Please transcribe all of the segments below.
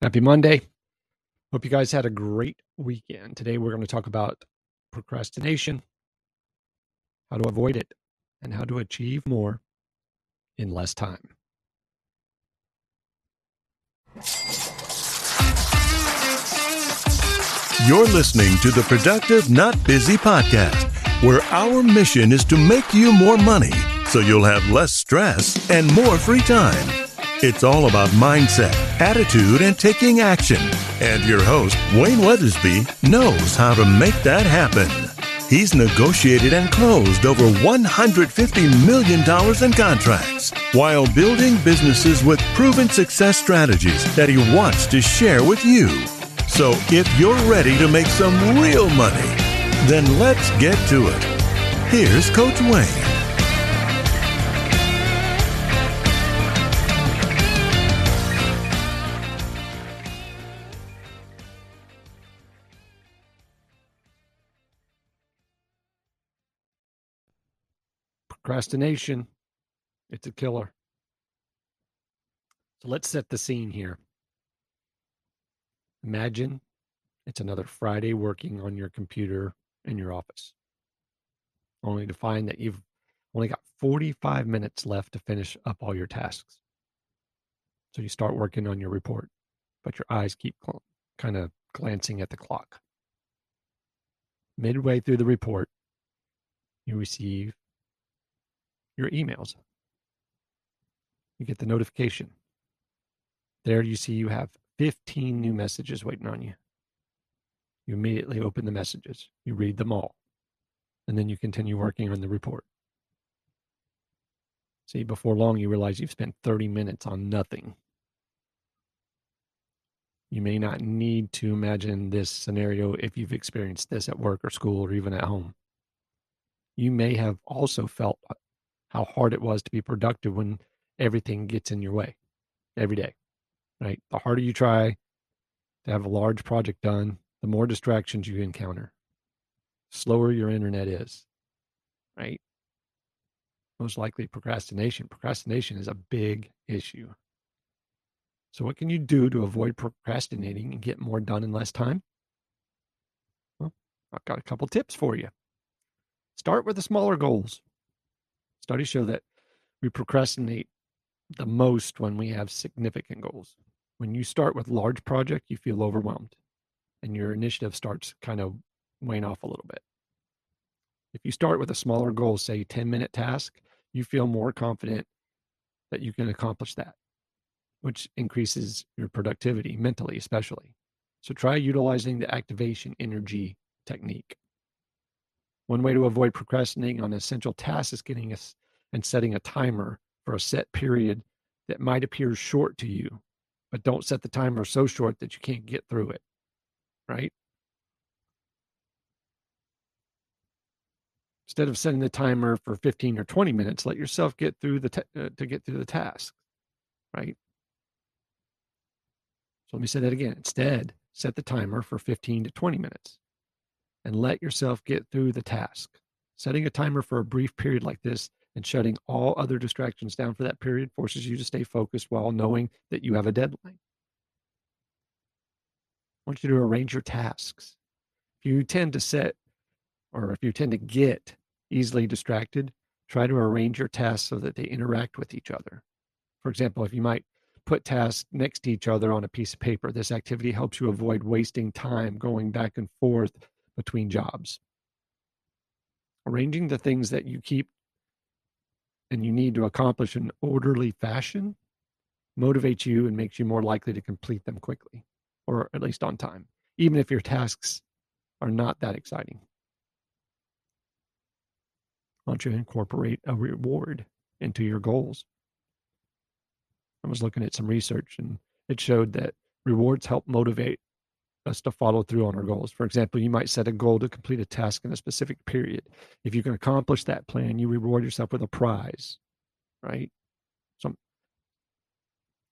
Happy Monday. Hope you guys had a great weekend. Today we're going to talk about procrastination, how to avoid it, and how to achieve more in less time. You're listening to the Productive Not Busy podcast, where our mission is to make you more money so you'll have less stress and more free time. It's all about mindset, attitude, and taking action. And your host, Wayne Weathersby, knows how to make that happen. He's negotiated and closed over $150 million in contracts while building businesses with proven success strategies that he wants to share with you. So if you're ready to make some real money, then let's get to it. Here's Coach Wayne. Procrastination, it's a killer. So let's set the scene here. Imagine it's another Friday working on your computer in your office, only to find that you've only got 45 minutes left to finish up all your tasks. So you start working on your report, but your eyes keep kind of glancing at the clock. Midway through the report, you receive your emails. You get the notification. There you see you have 15 new messages waiting on you. You immediately open the messages, you read them all, and then you continue working on the report. See, before long, you realize you've spent 30 minutes on nothing. You may not need to imagine this scenario if you've experienced this at work or school or even at home. You may have also felt how hard it was to be productive when everything gets in your way every day, right? The harder you try to have a large project done, the more distractions you encounter, slower your internet is, right? Most likely procrastination. Procrastination is a big issue. So, what can you do to avoid procrastinating and get more done in less time? Well, I've got a couple tips for you. Start with the smaller goals. Studies show that we procrastinate the most when we have significant goals. When you start with large project, you feel overwhelmed and your initiative starts kind of wane off a little bit. If you start with a smaller goal, say 10 minute task, you feel more confident that you can accomplish that, which increases your productivity mentally, especially. So try utilizing the activation energy technique. One way to avoid procrastinating on essential tasks is getting us and setting a timer for a set period that might appear short to you, but don't set the timer so short that you can't get through it. Right? Instead of setting the timer for 15 or 20 minutes, let yourself get through the uh, to get through the task. Right? So let me say that again. Instead, set the timer for 15 to 20 minutes and let yourself get through the task. Setting a timer for a brief period like this and shutting all other distractions down for that period forces you to stay focused while knowing that you have a deadline. I want you to arrange your tasks. If you tend to set or if you tend to get easily distracted, try to arrange your tasks so that they interact with each other. For example, if you might put tasks next to each other on a piece of paper, this activity helps you avoid wasting time going back and forth between jobs. Arranging the things that you keep and you need to accomplish in orderly fashion motivates you and makes you more likely to complete them quickly or at least on time, even if your tasks are not that exciting. Why don't you incorporate a reward into your goals? I was looking at some research and it showed that rewards help motivate us to follow through on our goals. For example, you might set a goal to complete a task in a specific period. If you can accomplish that plan, you reward yourself with a prize, right? Some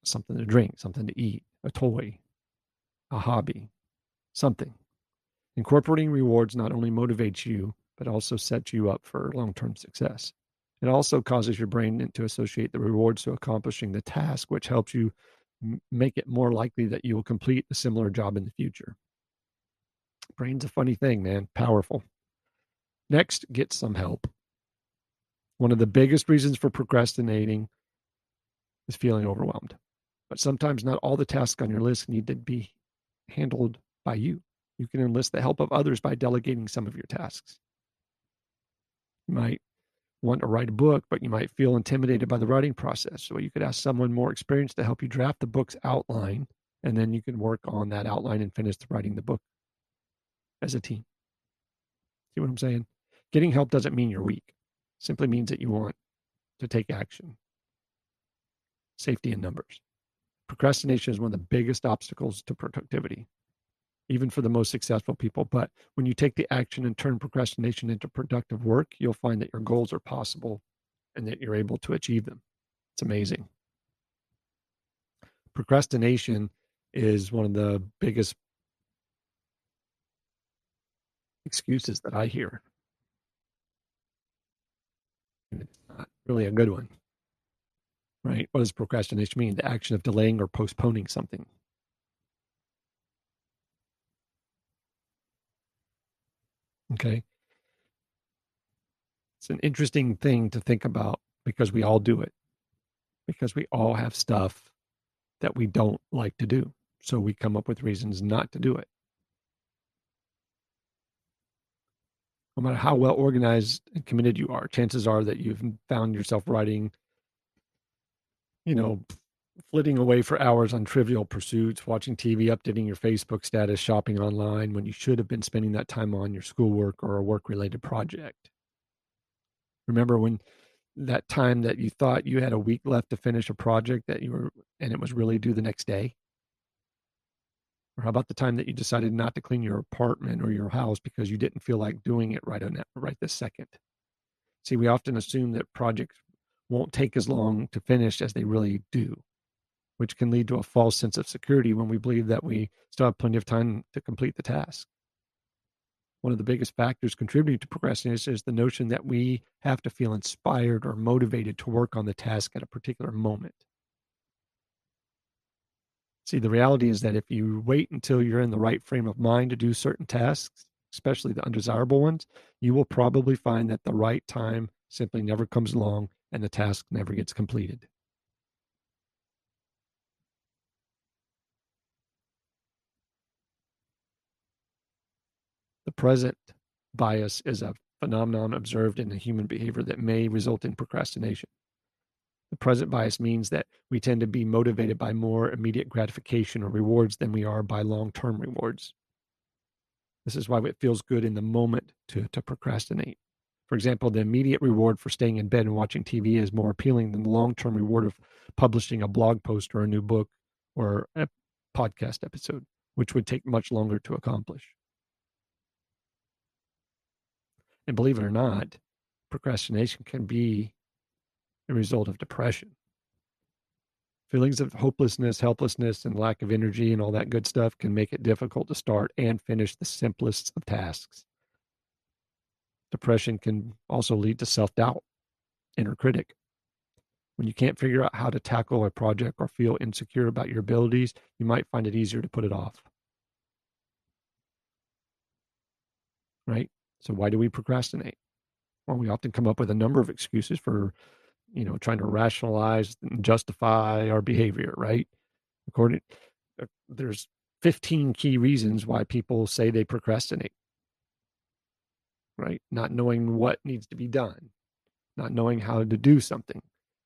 something to drink, something to eat, a toy, a hobby, something. Incorporating rewards not only motivates you, but also sets you up for long-term success. It also causes your brain to associate the rewards to accomplishing the task, which helps you make it more likely that you will complete a similar job in the future. Brain's a funny thing, man. Powerful. Next, get some help. One of the biggest reasons for procrastinating is feeling overwhelmed. But sometimes not all the tasks on your list need to be handled by you. You can enlist the help of others by delegating some of your tasks. You might want to write a book, but you might feel intimidated by the mm-hmm. writing process. So you could ask someone more experienced to help you draft the book's outline, and then you can work on that outline and finish the writing the book as a team. See what I'm saying? Getting help doesn't mean you're weak. It simply means that you want to take action. Safety in numbers. Procrastination is one of the biggest obstacles to productivity even for the most successful people. But when you take the action and turn procrastination into productive work, you'll find that your goals are possible and that you're able to achieve them. It's amazing. Procrastination is one of the biggest excuses that I hear. And it's not really a good one. Right? What does procrastination mean? The action of delaying or postponing something. Okay. It's an interesting thing to think about because we all do it, because we all have stuff that we don't like to do. So we come up with reasons not to do it. No matter how well organized and committed you are, chances are that you've found yourself writing, you know, flitting away for hours on trivial pursuits, watching TV, updating your Facebook status, shopping online when you should have been spending that time on your schoolwork or a work related project. Remember when that time that you thought you had a week left to finish a project that you were and it was really due the next day? Or how about the time that you decided not to clean your apartment or your house because you didn't feel like doing it right on that, right this second? See, we often assume that projects won't take as long to finish as they really do which can lead to a false sense of security when we believe that we still have plenty of time to complete the task. One of the biggest factors contributing to procrastination is the notion that we have to feel inspired or motivated to work on the task at a particular moment. See, the reality is that if you wait until you're in the right frame of mind to do certain tasks, especially the undesirable ones, you will probably find that the right time simply never comes along and the task never gets completed. The present bias is a phenomenon observed in the human behavior that may result in procrastination. The present bias means that we tend to be motivated by more immediate gratification or rewards than we are by long term rewards. This is why it feels good in the moment to, to procrastinate. For example, the immediate reward for staying in bed and watching TV is more appealing than the long term reward of publishing a blog post or a new book or a podcast episode, which would take much longer to accomplish. And believe it or not, procrastination can be a result of depression. Feelings of hopelessness, helplessness, and lack of energy and all that good stuff can make it difficult to start and finish the simplest of tasks. Depression can also lead to self doubt, inner critic. When you can't figure out how to tackle a project or feel insecure about your abilities, you might find it easier to put it off. Right? So why do we procrastinate? Well, we often come up with a number of excuses for, you know, trying to rationalize and justify our behavior, right? According uh, there's 15 key reasons why people say they procrastinate. Right? Not knowing what needs to be done, not knowing how to do something,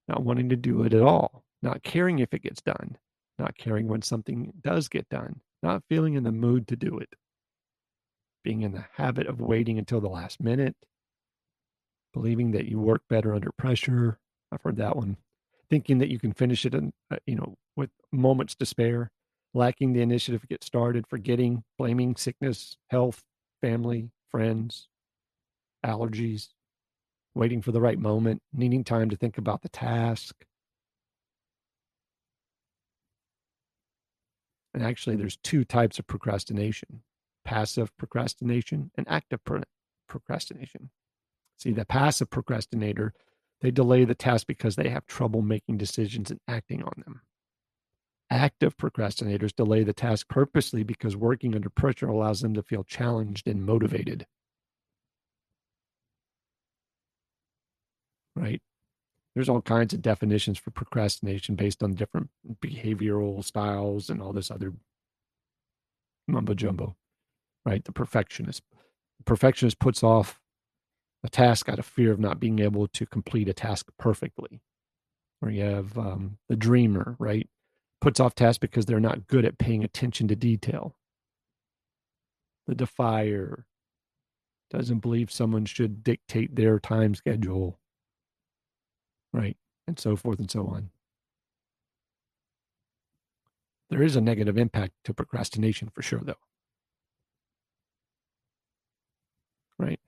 not wanting to do it at all, not caring if it gets done, not caring when something does get done, not feeling in the mood to do it being in the habit of waiting until the last minute, believing that you work better under pressure. I've heard that one. Thinking that you can finish it, in, uh, you know, with moments to spare, lacking the initiative to get started, forgetting, blaming sickness, health, family, friends, allergies, waiting for the right moment, needing time to think about the task. And actually, there's two types of procrastination passive procrastination and active pro- procrastination. See, the passive procrastinator, they delay the task because they have trouble making decisions and acting on them. Active procrastinators delay the task purposely because working under pressure allows them to feel challenged and motivated. Right? There's all kinds of definitions for procrastination based on different behavioral styles and all this other mumbo jumbo. Right? The perfectionist. The perfectionist puts off a task out of fear of not being able to complete a task perfectly. Or you have um, the dreamer, right? puts off tasks because they're not good at paying attention to detail. The defier doesn't believe someone should dictate their time schedule, right? And so forth and so on. There is a negative impact to procrastination for sure, though. Right?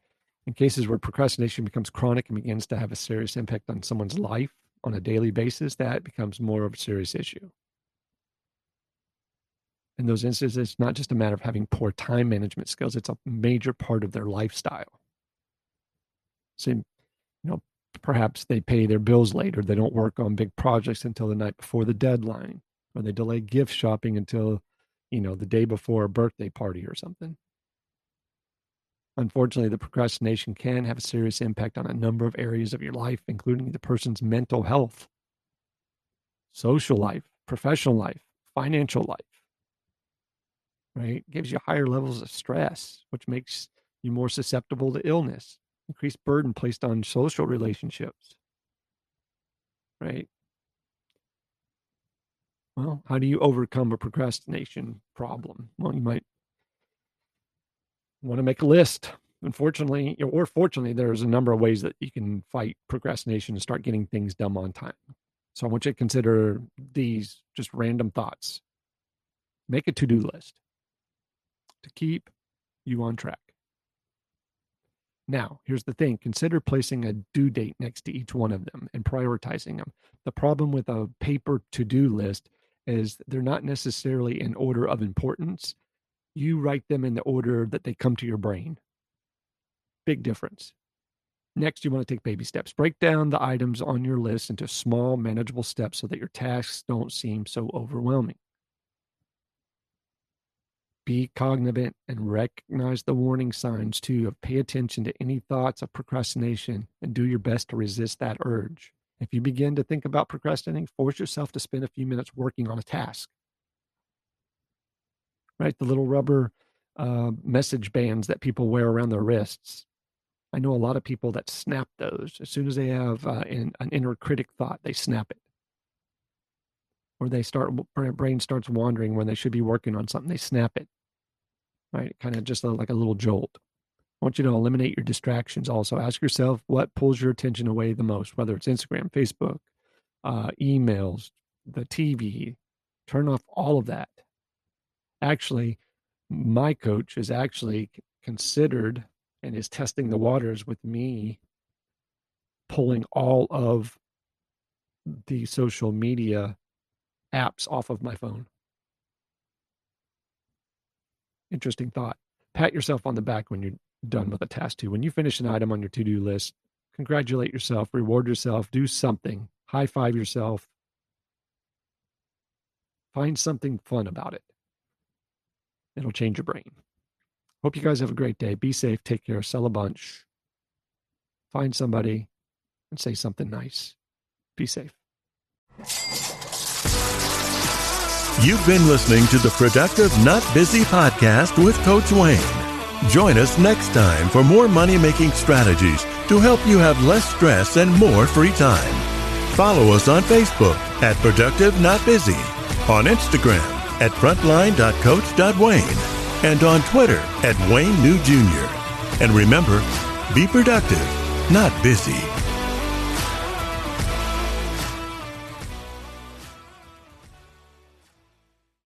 In cases where procrastination becomes chronic and begins to have a serious impact on someone's life on a daily basis, that becomes more of a serious issue in those instances, it's not just a matter of having poor time management skills, it's a major part of their lifestyle. So, you know, perhaps they pay their bills late or they don't work on big projects until the night before the deadline or they delay gift shopping until, you know, the day before a birthday party or something. Unfortunately, the procrastination can have a serious impact on a number of areas of your life, including the person's mental health, social life, professional life, financial life right? Gives you higher levels of stress, which makes you more susceptible to illness, increased burden placed on social relationships, right? Well, how do you overcome a procrastination problem? Well, you might want to make a list. Unfortunately, or fortunately, there's a number of ways that you can fight procrastination and start getting things done on time. So I want you to consider these just random thoughts. Make a to do list to keep you on track. Now, here's the thing consider placing a due date next to each one of them and prioritizing them. The problem with a paper to do list is they're not necessarily in order of importance. You write them in the order that they come to your brain. Big difference. Next, you want to take baby steps. Break down the items on your list into small, manageable steps so that your tasks don't seem so overwhelming. Be cognizant and recognize the warning signs too of pay attention to any thoughts of procrastination and do your best to resist that urge. If you begin to think about procrastinating, force yourself to spend a few minutes working on a task. Right? The little rubber uh, message bands that people wear around their wrists. I know a lot of people that snap those. As soon as they have uh, an, an inner critic thought, they snap it. Or they start, brain starts wandering when they should be working on something, they snap it right? Kind of just a, like a little jolt. I want you to eliminate your distractions also. Ask yourself what pulls your attention away the most, whether it's Instagram, Facebook, uh, emails, the TV. Turn off all of that. Actually, my coach is actually considered and is testing the waters with me pulling all of the social media apps off of my phone. Interesting thought. Pat yourself on the back when you're done with a task too. When you finish an item on your to do list, congratulate yourself, reward yourself, do something, high five yourself. Find something fun about it. It'll change your brain. Hope you guys have a great day. Be safe. Take care. Sell a bunch. Find somebody and say something nice. Be safe. You've been listening to the Productive Not Busy podcast with Coach Wayne. Join us next time for more money making strategies to help you have less stress and more free time. Follow us on Facebook at Productive Not Busy, on Instagram at frontline.coach.wayne, and on Twitter at Wayne New Jr. And remember, be productive, not busy.